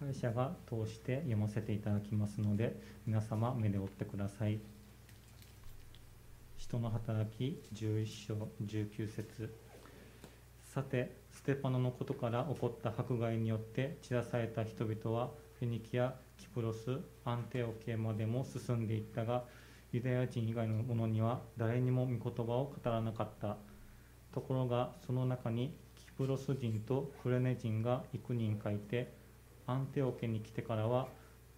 会社が通して読ませていただきますので皆様目で追ってください。人の働き11章19節。さてステパノのことから起こった迫害によって散らされた人々はフェニキアキプロスアンテオケまでも進んでいったがユダヤ人以外の者には誰にも御言葉を語らなかった。ところがその中にキプロス人とクレネ人が幾人かいてアンテオケに来てからは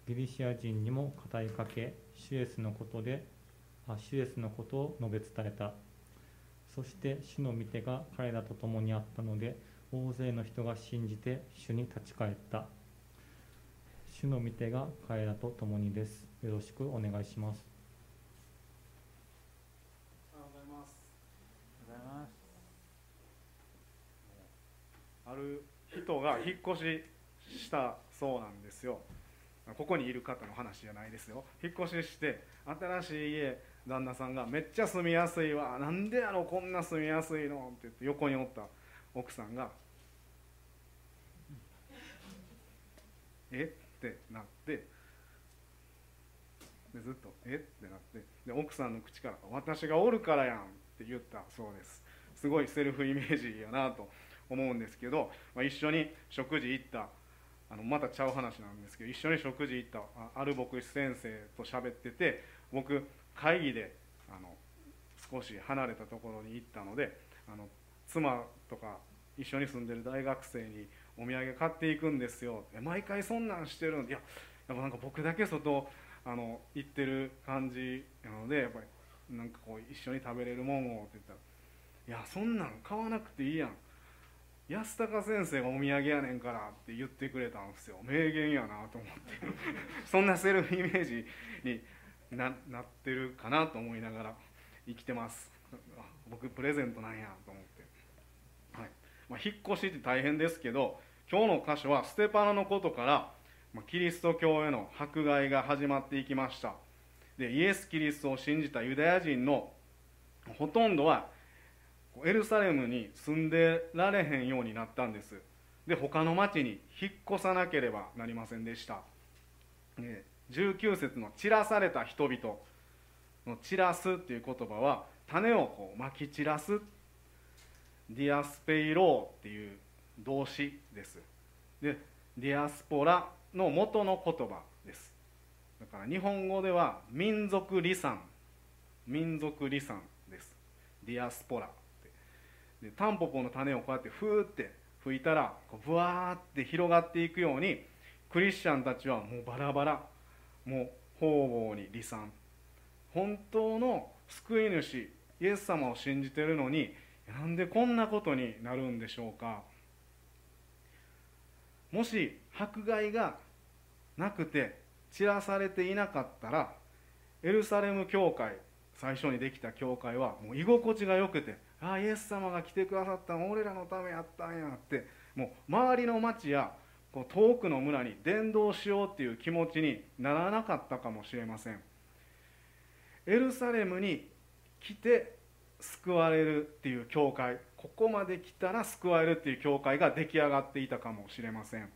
ギリシア人にも語りかけシュエスのことであシュエスのことを述べ伝えた。そして主の御手が彼らと共にあったので大勢の人が信じて主に立ち返った。主の御手が彼らと共にです。よろしくお願いします。ある人が引っ越ししたそうなんですよ。ここにいる方の話じゃないですよ。引っ越しして新しい家旦那さんがめっちゃ住みやすいわ。なんでやろこんな住みやすいの？って言って横におった奥さんがえ？ってなってでずっとえ？ってなってで奥さんの口から「私がおるからやん」って言ったそうです。すごいセルフイメージやなと思うんですけど、まあ、一緒に食事行ったあのまたちゃう話なんですけど一緒に食事行ったある牧師先生と喋ってて僕会議であの少し離れたところに行ったのであの妻とか一緒に住んでる大学生にお土産買っていくんですよ。毎回そんなんしてるんでいややっぱなんか僕だけ外あの行ってる感じなのでやっぱりなんかこう一緒に食べれるもんをって言ったら「いやそんなん買わなくていいやん。安高先生がお土産やねんから」って言ってくれたんですよ。名言やなと思って。そんなセルフイメージにななってるかなと思いながら生きてます。僕プレゼントなんやと思って、はい。まあ、引っ越しって大変ですけど今日の箇所はステパノのことからまキリスト教への迫害が始まっていきました。でイエス・キリストを信じたユダヤ人のほとんどはエルサレムに住んでられへんようになったんです。で他の町に引っ越さなければなりませんでした。19節の「散らされた人々」の「散らす」っていう言葉は種をこうまき散らす。διασπείρω っていう動詞です。でディアスポラの元の言葉です。だから日本語では民族離散。民族離散です。ディアスポラ。でタンポポの種をこうやってふーって吹いたらこうブワーって広がっていくようにクリスチャンたちはもうバラバラもう方々に離散。本当の救い主イエス様を信じてるのになんでこんなことになるんでしょうか。もし迫害がなくて散らされていなかったらエルサレム教会最初にできた教会はもう居心地が良くてああイエス様が来てくださったの俺らのためやったんやってもう周りの町やこう遠くの村に伝道しようっていう気持ちにならなかったかもしれません。エルサレムに来て救われるっていう教会ここまで来たら救われるっていう教会が出来上がっていたかもしれません。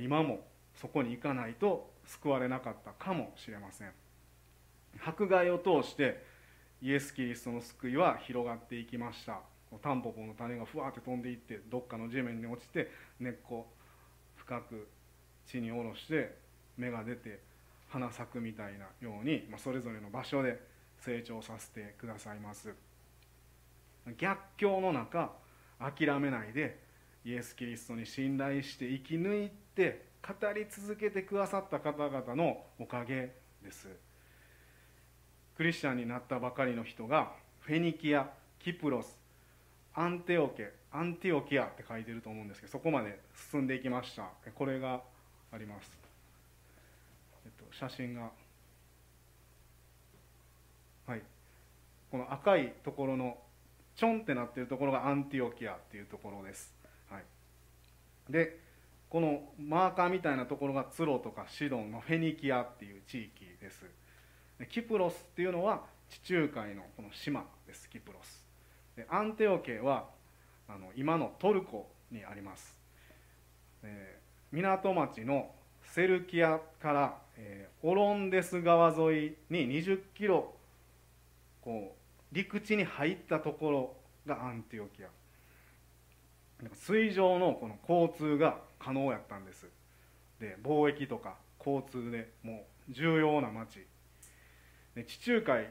今もそこに行かないと救われなかったかもしれません。迫害を通してイエス・キリストの救いは広がっていきました。タンポポの種がふわって飛んでいってどっかの地面に落ちて根っこ深く地に下ろして芽が出て花咲くみたいなように、まあ、それぞれの場所で成長させてくださいます。逆境の中諦めないでイエス・キリストに信頼して生き抜いて語り続けてくださった方々のおかげです。クリスチャンになったばかりの人がフェニキアキプロスアンテオケアンティオキアって書いてると思うんですけどそこまで進んでいきました。これがあります、えっと、写真がはい。この赤いところのちょんってなってるところがアンティオキアっていうところです。はい。でこのマーカーみたいなところがツロとかシドンのフェニキアっていう地域です。キプロスっていうのは地中海のこの島ですキプロス。でアンテオ家はあの今のトルコにあります、え港町のセルキアから、えーオロンデス川沿いに20キロこう陸地に入ったところがアンティオキア。水上のこの交通が可能やったんです。で貿易とか交通でもう重要な町。地中海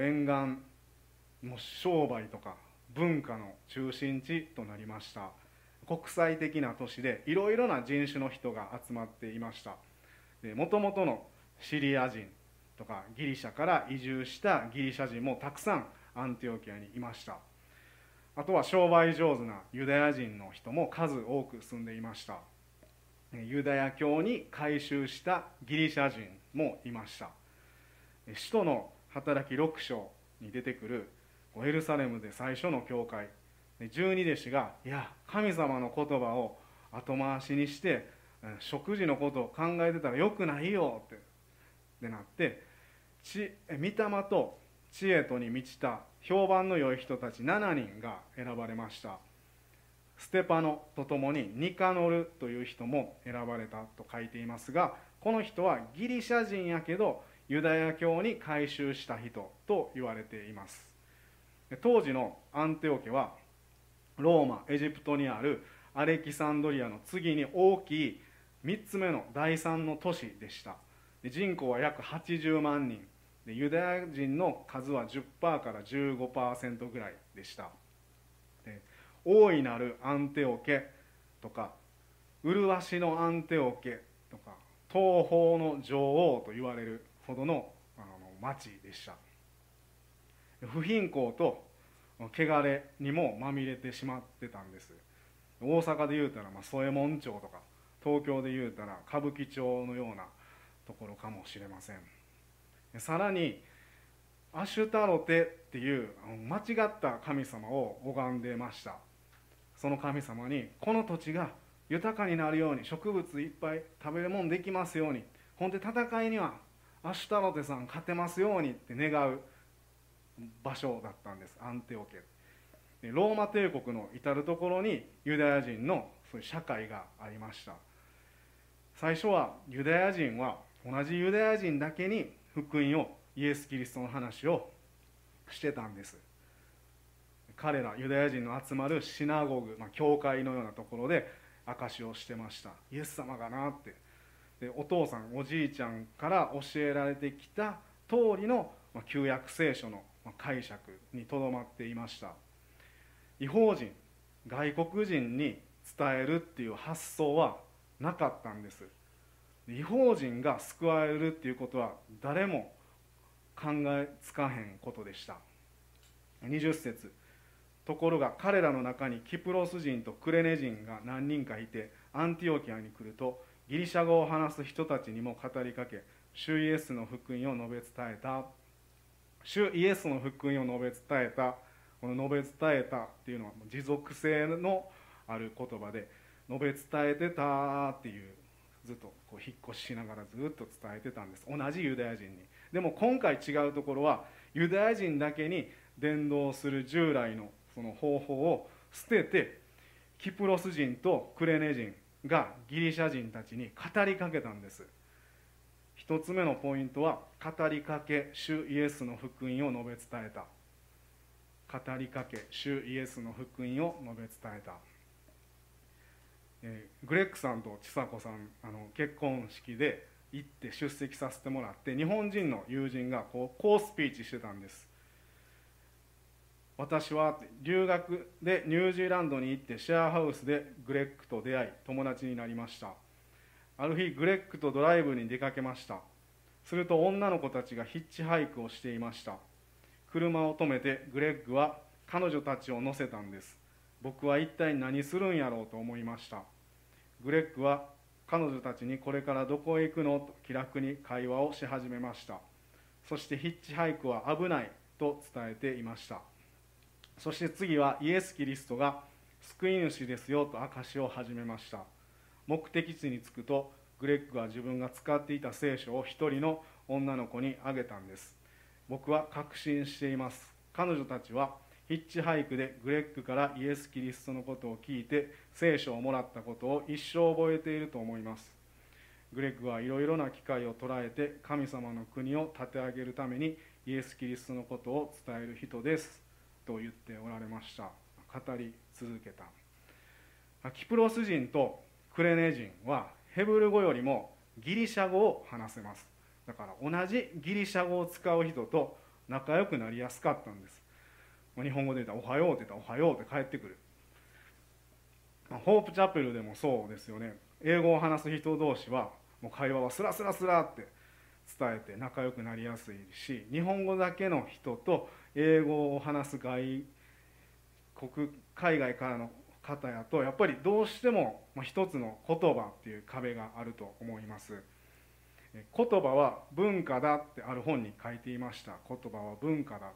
沿岸の商売とか文化の中心地となりました。国際的な都市でいろいろな人種の人が集まっていました。もともとのシリア人とかギリシャから移住したギリシャ人もたくさんアンティオキアにいました。あとは商売上手なユダヤ人の人も数多く住んでいました。ユダヤ教に改宗したギリシャ人もいました。使徒の働き6章に出てくるエルサレムで最初の教会。十二弟子がいや神様の言葉を後回しにして食事のことを考えてたらよくないよって。ってなってち御霊と知恵とに満ちた評判の良い人たち7人が選ばれました。ステパノとともにニカノルという人も選ばれたと書いていますがこの人はギリシャ人やけどユダヤ教に改宗した人と言われています。当時のアンテオ家はローマエジプトにあるアレキサンドリアの次に大きい3つ目の第3の都市でした。で人口は約80万人。でユダヤ人の数は10%から15%ぐらいでした。で大いなるアンテオ家とか麗しのアンテオ家とか東方の女王と言われるほどのあの町でした。不貧困と汚れにもまみれてしまってたんです。大阪で言うたら、まあ、添右衛門町とか東京で言うたら歌舞伎町のようなところかもしれません。さらにアシュタロテっていう間違った神様を拝んでました。その神様にこの土地が豊かになるように植物いっぱい食べるもんできますようにほんで戦いにはアシュタロテさん勝てますようにって願う場所だったんです。アンテオ家ローマ帝国の至る所にユダヤ人のそういう社会がありました。最初はユダヤ人は同じユダヤ人だけに福音をイエス・キリストの話をしてたんです。彼らユダヤ人の集まるシナゴグ、まあ、教会のようなところで証しをしてました。イエス様がなってでお父さんおじいちゃんから教えられてきた通りの、旧約聖書の解釈にとどまっていました。違法人外国人に伝えるっていう発想はなかったんです。違法人が救われるっていうことは誰も考えつかへんことでした。20節。ところが彼らの中にキプロス人とクレネ人が何人かいてアンティオキアに来るとギリシャ語を話す人たちにも語りかけ主イエスの福音を述べ伝えた。主イエスの福音を述べ伝えた。この述べ伝えたっていうのは持続性のある言葉で述べ伝えてたっていうずっとこう引っ越ししながらずっと伝えてたんです。同じユダヤ人に。でも今回違うところはユダヤ人だけに伝道する従来のその方法を捨ててキプロス人とクレネ人がギリシャ人たちに語りかけたんです。一つ目のポイントは語りかけ主イエスの福音を述べ伝えた。語りかけ主イエスの福音を述べ伝えた、えーグレッグさんと千佐子さんあの結婚式で行って出席させてもらって日本人の友人がこうこうスピーチしてたんです。私は留学でニュージーランドに行ってシェアハウスでグレッグと出会い友達になりました。ある日グレッグとドライブに出かけました。すると女の子たちがヒッチハイクをしていました。車を止めてグレッグは彼女たちを乗せたんです。僕は一体何するんやろうと思いました。グレッグは彼女たちにこれからどこへ行くのと気楽に会話をし始めました。そしてヒッチハイクは危ないと伝えていました。そして次はイエス・キリストが救い主ですよと証しを始めました。目的地に着くとグレッグは自分が使っていた聖書を一人の女の子にあげたんです。僕は確信しています。彼女たちはヒッチハイクでグレッグからイエス・キリストのことを聞いて聖書をもらったことを一生覚えていると思います。グレッグはいろいろな機会を捉えて神様の国を立て上げるためにイエス・キリストのことを伝える人です。と言っておられました。語り続けた。キプロス人とクレネ人はヘブル語よりもギリシャ語を話せます。だから同じギリシャ語を使う人と仲良くなりやすかったんです。日本語で言ったら「おはよう」って言ったら「おはよう」って帰ってくる。ホープチャペルでもそうですよね。英語を話す人同士はもう会話はスラスラスラって伝えて仲良くなりやすいし日本語だけの人と英語を話す外国海外からの方やとやっぱりどうしても一つの言葉っていう壁があると思います。言葉は文化だってある本に書いていました。言葉は文化だ。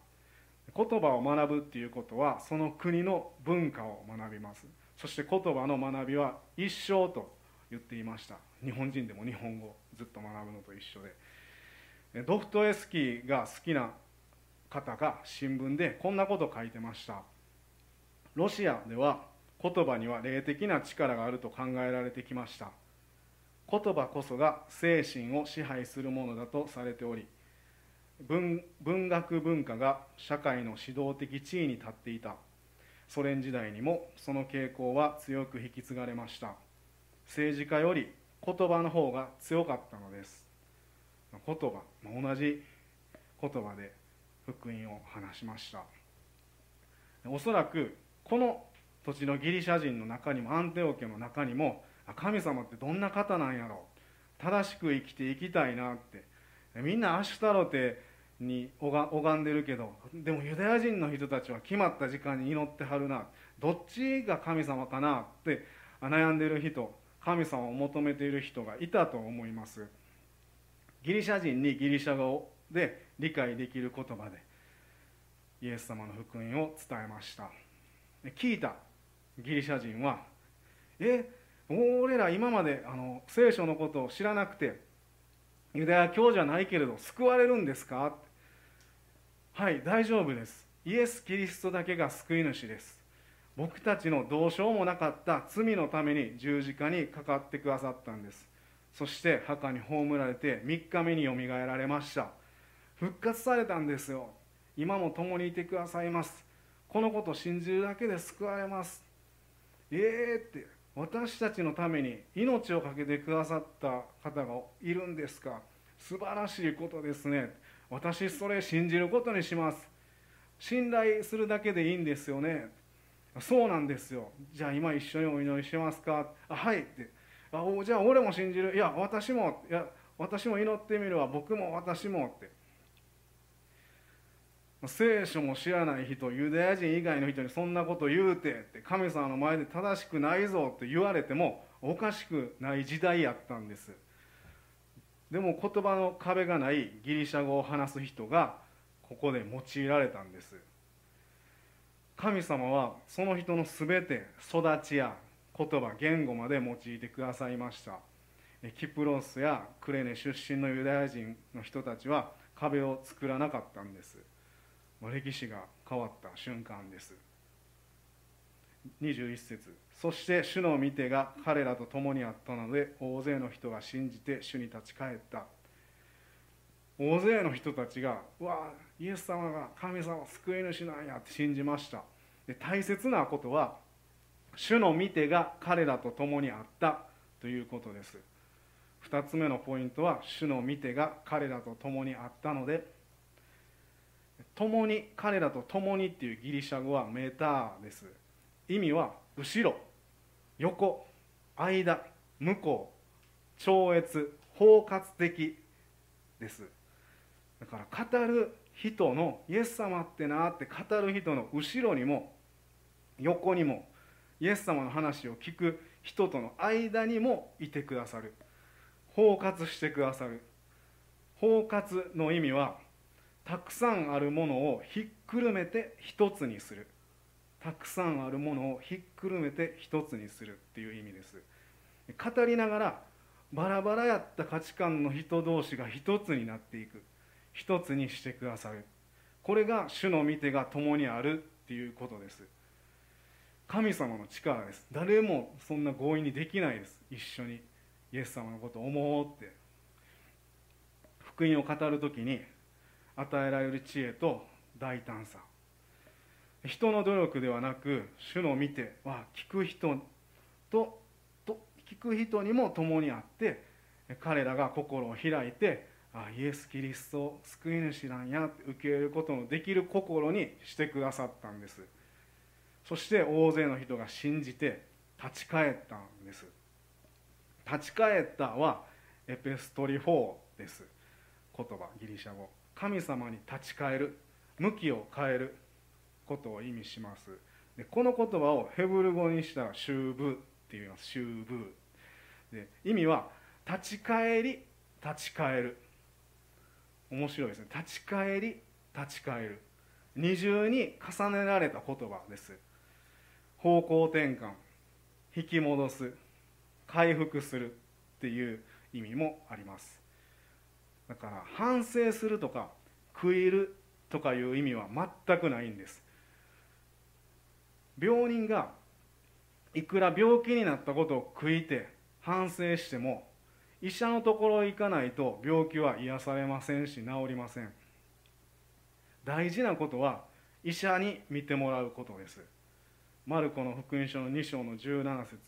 言葉を学ぶっていうことはその国の文化を学びます。そして言葉の学びは一生と言っていました。日本人でも日本語ずっと学ぶのと一緒で。ドフトエスキーが好きな方が新聞でこんなことを書いてました。ロシアでは言葉には霊的な力があると考えられてきました。言葉こそが精神を支配するものだとされており文文学文化が社会の指導的地位に立っていた。ソ連時代にもその傾向は強く引き継がれました。政治家より言葉の方が強かったのです。言葉同じ言葉で福音を話しました。おそらくこの土地のギリシャ人の中にもアンテオ家の中にも神様ってどんな方なんやろう。正しく生きていきたいなって。みんなアシュタロテに拝んでるけどでもユダヤ人の人たちは決まった時間に祈ってはるな。どっちが神様かなって悩んでる人神様を求めている人がいたと思います。ギリシャ人にギリシャ語で理解できる言葉でイエス様の福音を伝えました。聞いたギリシャ人は「え俺ら今まであの聖書のことを知らなくてユダヤ教じゃないけれど救われるんですか?」はい大丈夫です。イエス・キリストだけが救い主です。僕たちのどうしようもなかった罪のために十字架にかかってくださったんです。そして墓に葬られて3日目によみがえられました。復活されたんですよ。今も共にいてくださいます。このことを信じるだけで救われます。ええー、って私たちのために命を懸けてくださった方がいるんですか。素晴らしいことですね。私それ信じることにします。信頼するだけでいいんですよね。そうなんですよ。じゃあ今一緒にお祈りしますか。あはいって。あじゃあ俺も信じる。いや私も。いや私も祈ってみるわ。僕も私もって。聖書も知らない人ユダヤ人以外の人にそんなこと言うてって神様の前で正しくないぞって言われてもおかしくない時代やったんです。でも言葉の壁がないギリシャ語を話す人がここで用いられたんです。神様はその人の全て育ちや言葉言語まで用いてくださいました。キプロスやクレネ出身のユダヤ人の人たちは壁を作らなかったんです。歴史が変わった瞬間です。21節。そして主の御手が彼らと共にあったので大勢の人が信じて主に立ち返った。大勢の人たちが「わあイエス様が神様救い主なんや」って信じました。で大切なことは主の御手が彼らと共にあったということです。2つ目のポイントは主の御手が彼らと共にあったので共に彼らと共にっていうギリシャ語はメターです。意味は後ろ横間向こう超越包括的です。だから語る人のイエス様ってなって語る人の後ろにも横にもイエス様の話を聞く人との間にもいてくださる。包括してくださる。包括の意味はたくさんあるものをひっくるめて一つにする。たくさんあるものをひっくるめて一つにするっていう意味です。語りながらバラバラやった価値観の人同士が一つになっていく。一つにしてくださる。これが主の御手が共にあるっっていうことです。神様の力です。誰もそんな強引にできないです。一緒にイエス様のことを思おうって。福音を語る時に与えられる知恵と大胆さ。人の努力ではなく主の見ては聞く人とと聞く人にも共にあって彼らが心を開いてあイエス・キリスト救い主なんやって受け入れることのできる心にしてくださったんです。そして大勢の人が信じて立ち返ったんです。立ち返ったはエペストリフォーです。言葉ギリシャ語。神様に立ち返る向きを変えることを意味します。でこの言葉をヘブル語にしたら「シューブ」って言います「シューブ」で意味は立ち返り立ち返る。面白いですね。立ち返り立ち返る。二重に重ねられた言葉です。方向転換引き戻す回復するっていう意味もあります。だから反省するとか食いるとかいう意味は全くないんです。病人がいくら病気になったことを悔いて反省しても医者のところへ行かないと病気は癒されませんし治りません。大事なことは医者に見てもらうことです。マルコの福音書の2章の17節。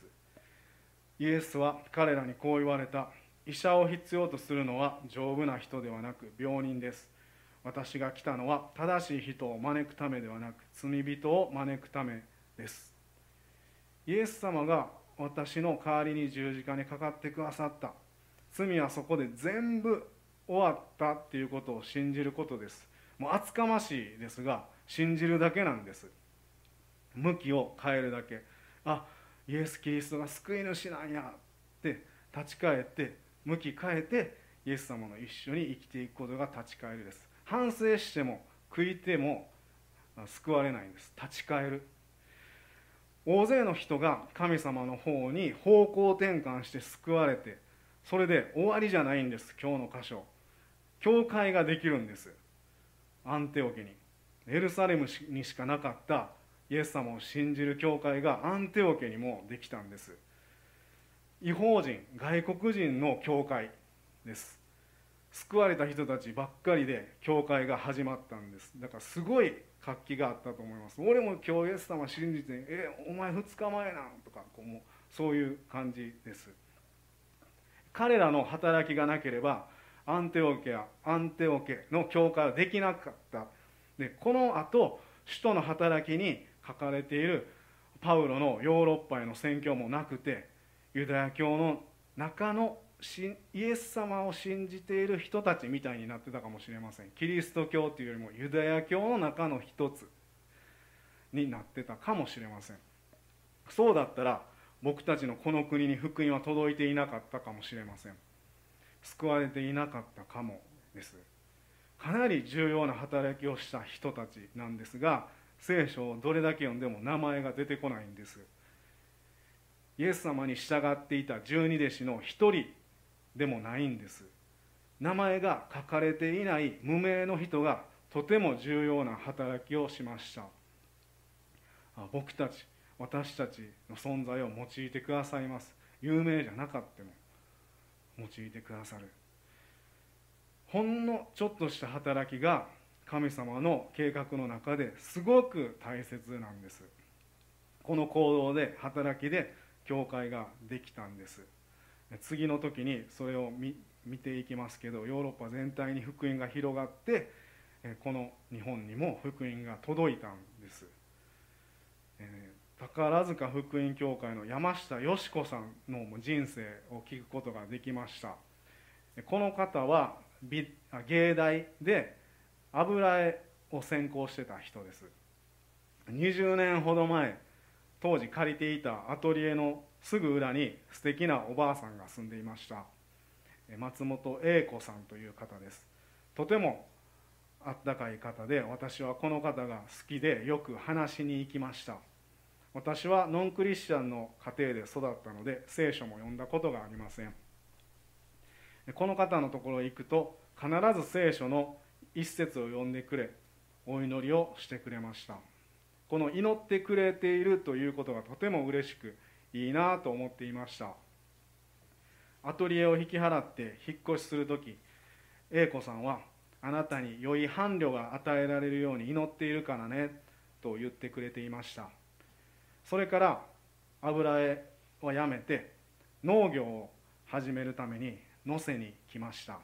イエスは彼らにこう言われた。医者を必要とするのは丈夫な人ではなく病人です。私が来たのは正しい人を招くためではなく罪人を招くためです。イエス様が私の代わりに十字架にかかってくださった。罪はそこで全部終わったっていうことを信じることです。もう厚かましいですが信じるだけなんです。向きを変えるだけ。あイエス・キリストが救い主なんやって立ち返って向き変えてイエス様の一緒に生きていくことが立ち返るです。反省しても悔いても救われないんです。立ち返る。大勢の人が神様の方に方向転換して救われてそれで終わりじゃないんです今日の箇所。教会ができるんです。アンテオ家に。エルサレムにしかなかったイエス様を信じる教会がアンテオ家にもできたんです。違法人外国人の教会です。救われた人たちばっかりで教会が始まったんです。だからすごい活気があったと思います。俺も今日イエス様信じて「えお前2日前なん」とかこうもうそういう感じです。彼らの働きがなければアンテオケやアンテオケの教会はできなかった。でこのあと首都の働きに書かれているパウロのヨーロッパへの宣教もなくてユダヤ教の中のイエス様を信じている人たちみたいになってたかもしれません。キリスト教というよりもユダヤ教の中の一つになってたかもしれません。そうだったら僕たちのこの国に福音は届いていなかったかもしれません。救われていなかったかもです。かなり重要な働きをした人たちなんですが聖書をどれだけ読んでも名前が出てこないんです。イエス様に従っていた十二弟子の一人でもないんです。名前が書かれていない無名の人がとても重要な働きをしました。僕たち私たちの存在を用いてくださいます。有名じゃなかっても用いてくださる。ほんのちょっとした働きが神様の計画の中ですごく大切なんです。この行動で働きで教会ができたんです。次の時にそれを見ていきますけどヨーロッパ全体に福音が広がってこの日本にも福音が届いたんです、えー、宝塚福音教会の山下よし子さんの人生を聞くことができました。この方は芸大で油絵を専攻してた人です。20年ほど前当時借りていたアトリエのすぐ裏に素敵なおばあさんが住んでいました。松本英子さんという方です。とてもあったかい方で私はこの方が好きでよく話しに行きました。私はノンクリスチャンの家庭で育ったので聖書も読んだことがありません。この方のところへ行くと必ず聖書の一節を読んでくれお祈りをしてくれました。この祈ってくれているということがとても嬉しくいいなと思っていました。アトリエを引き払って引っ越しする時英子さんはあなたに良い伴侶が与えられるように祈っているからねと言ってくれていました。それから油絵はやめて農業を始めるために能勢に来ました。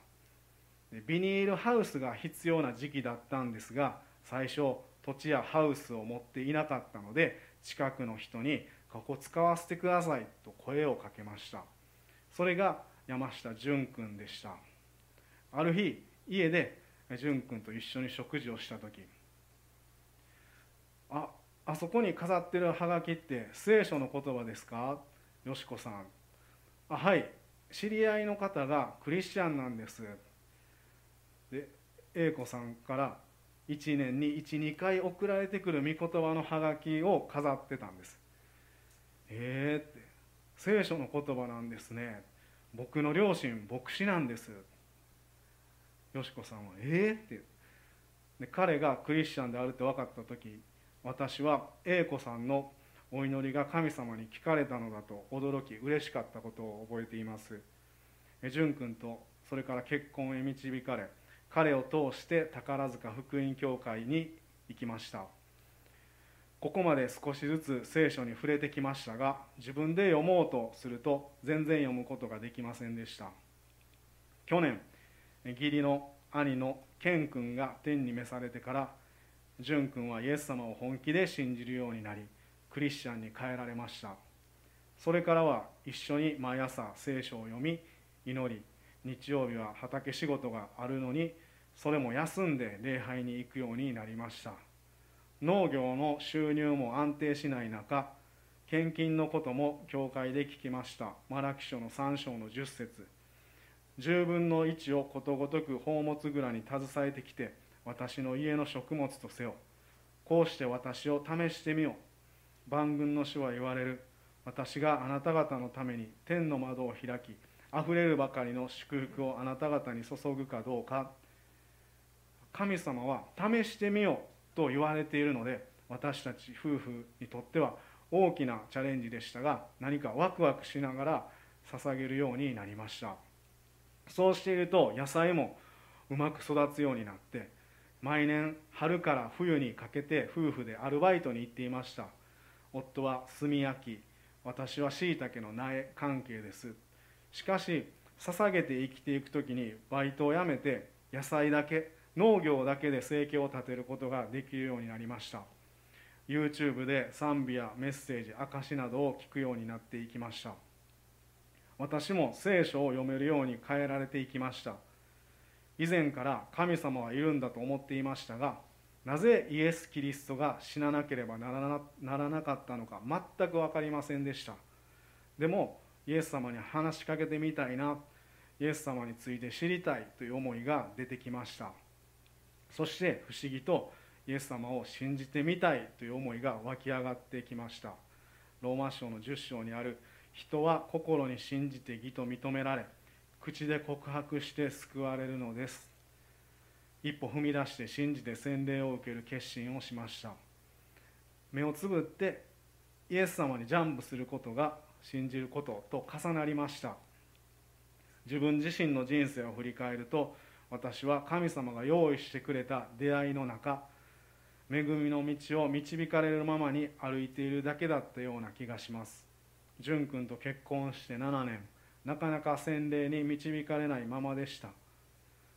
ビニールハウスが必要な時期だったんですが最初土地やハウスを持っていなかったので近くの人に「ここ使わせてください」と声をかけました。それが山下淳君でした。ある日家で淳君と一緒に食事をした時「ああそこに飾ってるハガキって聖書の言葉ですか?」よしこさん「あはい。知り合いの方がクリスチャンなんです」で英子さんから1年に12回送られてくる御言葉のハガキを飾ってたんです。ええー、って。聖書の言葉なんですね。僕の両親牧師なんです。よしこさんは「ええー、って。で彼がクリスチャンであるって分かった時私は英子さんのお祈りが神様に聞かれたのだと驚き嬉しかったことを覚えています。淳君とそれから結婚へ導かれ彼を通して宝塚福音教会に行きました。ここまで少しずつ聖書に触れてきましたが自分で読もうとすると全然読むことができませんでした。去年義理の兄の健君が天に召されてから淳君はイエス様を本気で信じるようになりクリスチャンに変えられました。それからは一緒に毎朝聖書を読み祈り日曜日は畑仕事があるのにそれも休んで礼拝に行くようになりました。農業の収入も安定しない中献金のことも教会で聞きました。マラキ書の3章の10節。10分の1をことごとく宝物蔵に携えてきて私の家の食物とせよ。こうして私を試してみよう。万軍の主は言われる。私があなた方のために天の窓を開きあふれるばかりの祝福をあなた方に注ぐかどうか。神様は試してみようと言われているので私たち夫婦にとっては大きなチャレンジでしたが何かワクワクしながら捧げるようになりました。そうしていると野菜もうまく育つようになって毎年春から冬にかけて夫婦でアルバイトに行っていました。夫は炭焼き私はしいたけの苗関係です。しかし捧げて生きていく時にバイトを辞めて野菜だけ農業だけで生計を立てることができるようになりました。YouTube で賛美やメッセージ証などを聞くようになっていきました。私も聖書を読めるように変えられていきました。以前から神様はいるんだと思っていましたがなぜイエス・キリストが死ななければならなかったのか全く分かりませんでした。でもイエス様に話しかけてみたいな。イエス様について知りたいという思いが出てきました。そして不思議とイエス様を信じてみたいという思いが湧き上がってきました。ローマ書の10章にある人は心に信じて義と認められ口で告白して救われるのです。一歩踏み出して信じて洗礼を受ける決心をしました。目をつぶってイエス様にジャンプすることが信じることと重なりました。自分自身の人生を振り返ると私は神様が用意してくれた出会いの中恵みの道を導かれるままに歩いているだけだったような気がします。淳君と結婚して7年なかなか洗礼に導かれないままでした。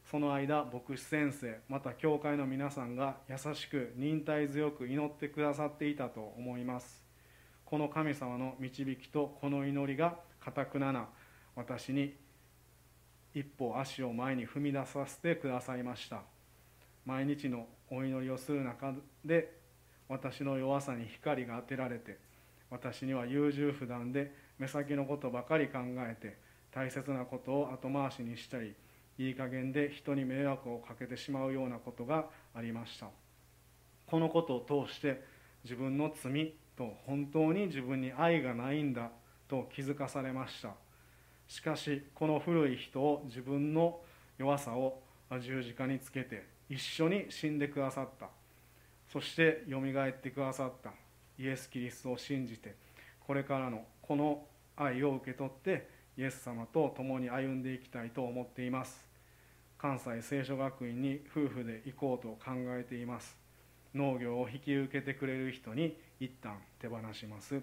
その間牧師先生また教会の皆さんが優しく忍耐強く祈ってくださっていたと思います。この神様の導きとこの祈りがかたくなな私に一歩足を前に踏み出させてくださいました。毎日のお祈りをする中で私の弱さに光が当てられて私には優柔不断で目先のことばかり考えて大切なことを後回しにしたりいい加減で人に迷惑をかけてしまうようなことがありました。このことを通して自分の罪と本当に自分に愛がないんだと気づかされました。しかしこの古い人を自分の弱さを十字架につけて一緒に死んでくださった。そしてよみがえってくださった。イエス・キリストを信じてこれからのこの愛を受け取ってイエス様と共に歩んでいきたいと思っています。関西聖書学院に夫婦で行こうと考えています。農業を引き受けてくれる人に一旦手放します。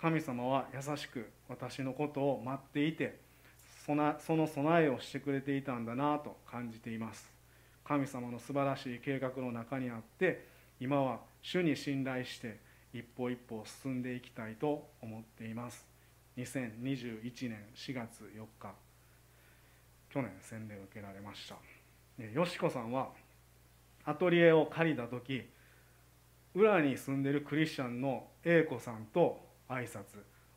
神様は優しく私のことを待っていてその備えをしてくれていたんだなと感じています。神様の素晴らしい計画の中にあって今は主に信頼して一歩一歩進んでいきたいと思っています。2021年4月4日。去年洗礼を受けられました。よしこさんはアトリエを借りた時裏に住んでるクリスチャンの A 子さんと挨拶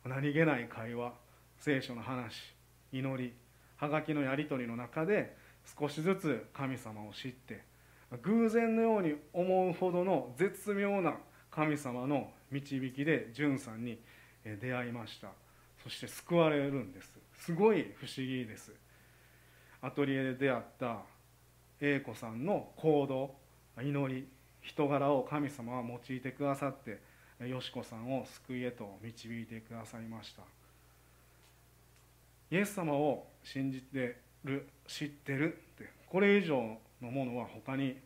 何気ない会話聖書の話祈りはがきのやり取りの中で少しずつ神様を知って偶然のように思うほどの絶妙な神様の導きで淳さんに出会いました。そして救われるんです。すごい不思議です。アトリエで出会った A 子さんの行動祈り人柄を神様は用いてくださってよしこさんを救いへと導いてくださいました。イエス様を信じてる知ってるってこれ以上のものは他に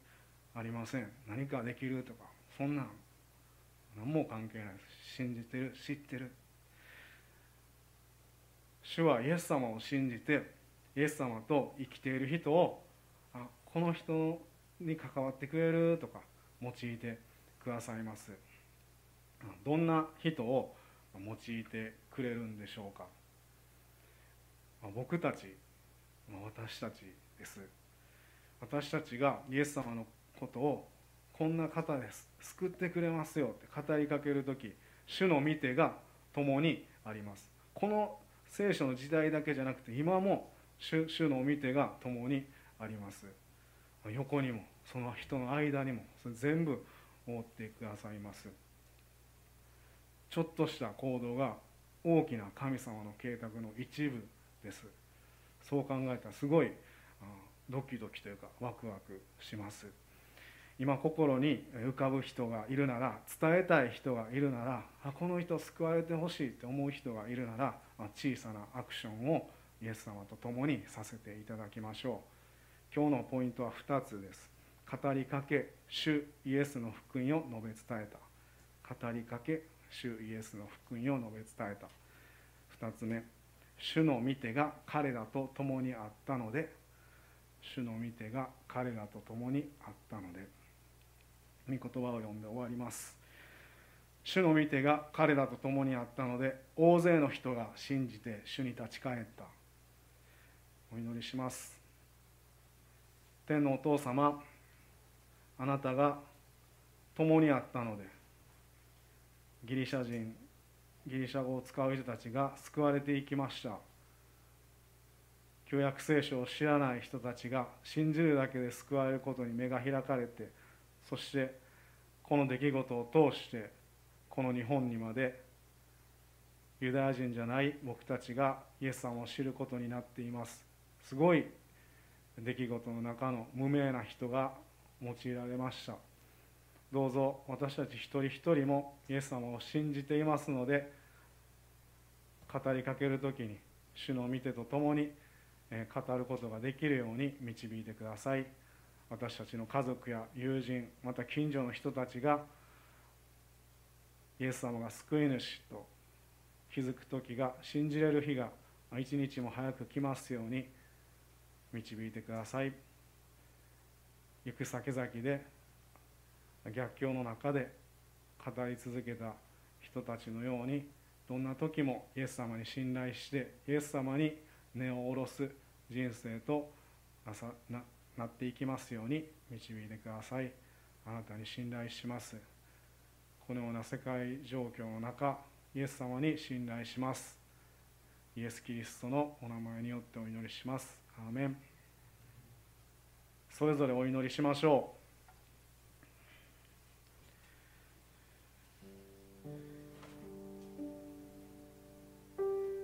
ありません。何かできるとかそんなん何も関係ないです。信じてる知ってる。主はイエス様を信じてイエス様と生きている人をあこの人に関わってくれるとか用いてくださいます。どんな人を用いてくれるんでしょうか？僕たち私たちです。私たちがイエス様のことをこんな方です救ってくれますよって語りかける時主の見てが共にあります。この聖書の時代だけじゃなくて今も主の見てが共にあります。横にもその人の間にも全部覆ってくださいます。ちょっとした行動が大きな神様の計画の一部です。そう考えたらすごいドキドキというかワクワクします。今心に浮かぶ人がいるなら伝えたい人がいるならあこの人救われてほしいって思う人がいるなら小さなアクションをイエス様と共にさせていただきましょう。今日のポイントは2つです。語りかけ主イエスの福音を述べ伝えた。語りかけ主イエスの福音を述べ伝えた。2つ目主の見てが彼らと共にあったので。主の見てが彼らと共にあったので。御言葉を読んで終わります。主の見てが彼らと共にあったので大勢の人が信じて主に立ち返った。お祈りします。天のお父様あなたが共にあったのでギリシャ人ギリシャ語を使う人たちが救われていきました。旧約聖書を知らない人たちが信じるだけで救われることに目が開かれてそしてこの出来事を通してこの日本にまでユダヤ人じゃない僕たちがイエス様を知ることになっています。すごい出来事の中の無名な人が用いられました。どうぞ私たち一人一人もイエス様を信じていますので語りかける時に主の見てとともに語ることができるように導いてください。私たちの家族や友人また近所の人たちがイエス様が救い主と気づく時が信じれる日が一日も早く来ますように導いてください。行く先々で逆境の中で語り続けた人たちのようにどんな時もイエス様に信頼してイエス様に根を下ろす人生とななっていきますように導いてください。あなたに信頼します。このような世界状況の中イエス様に信頼します。イエス・キリストのお名前によってお祈りします。アーメン。それぞれお祈りしましょう。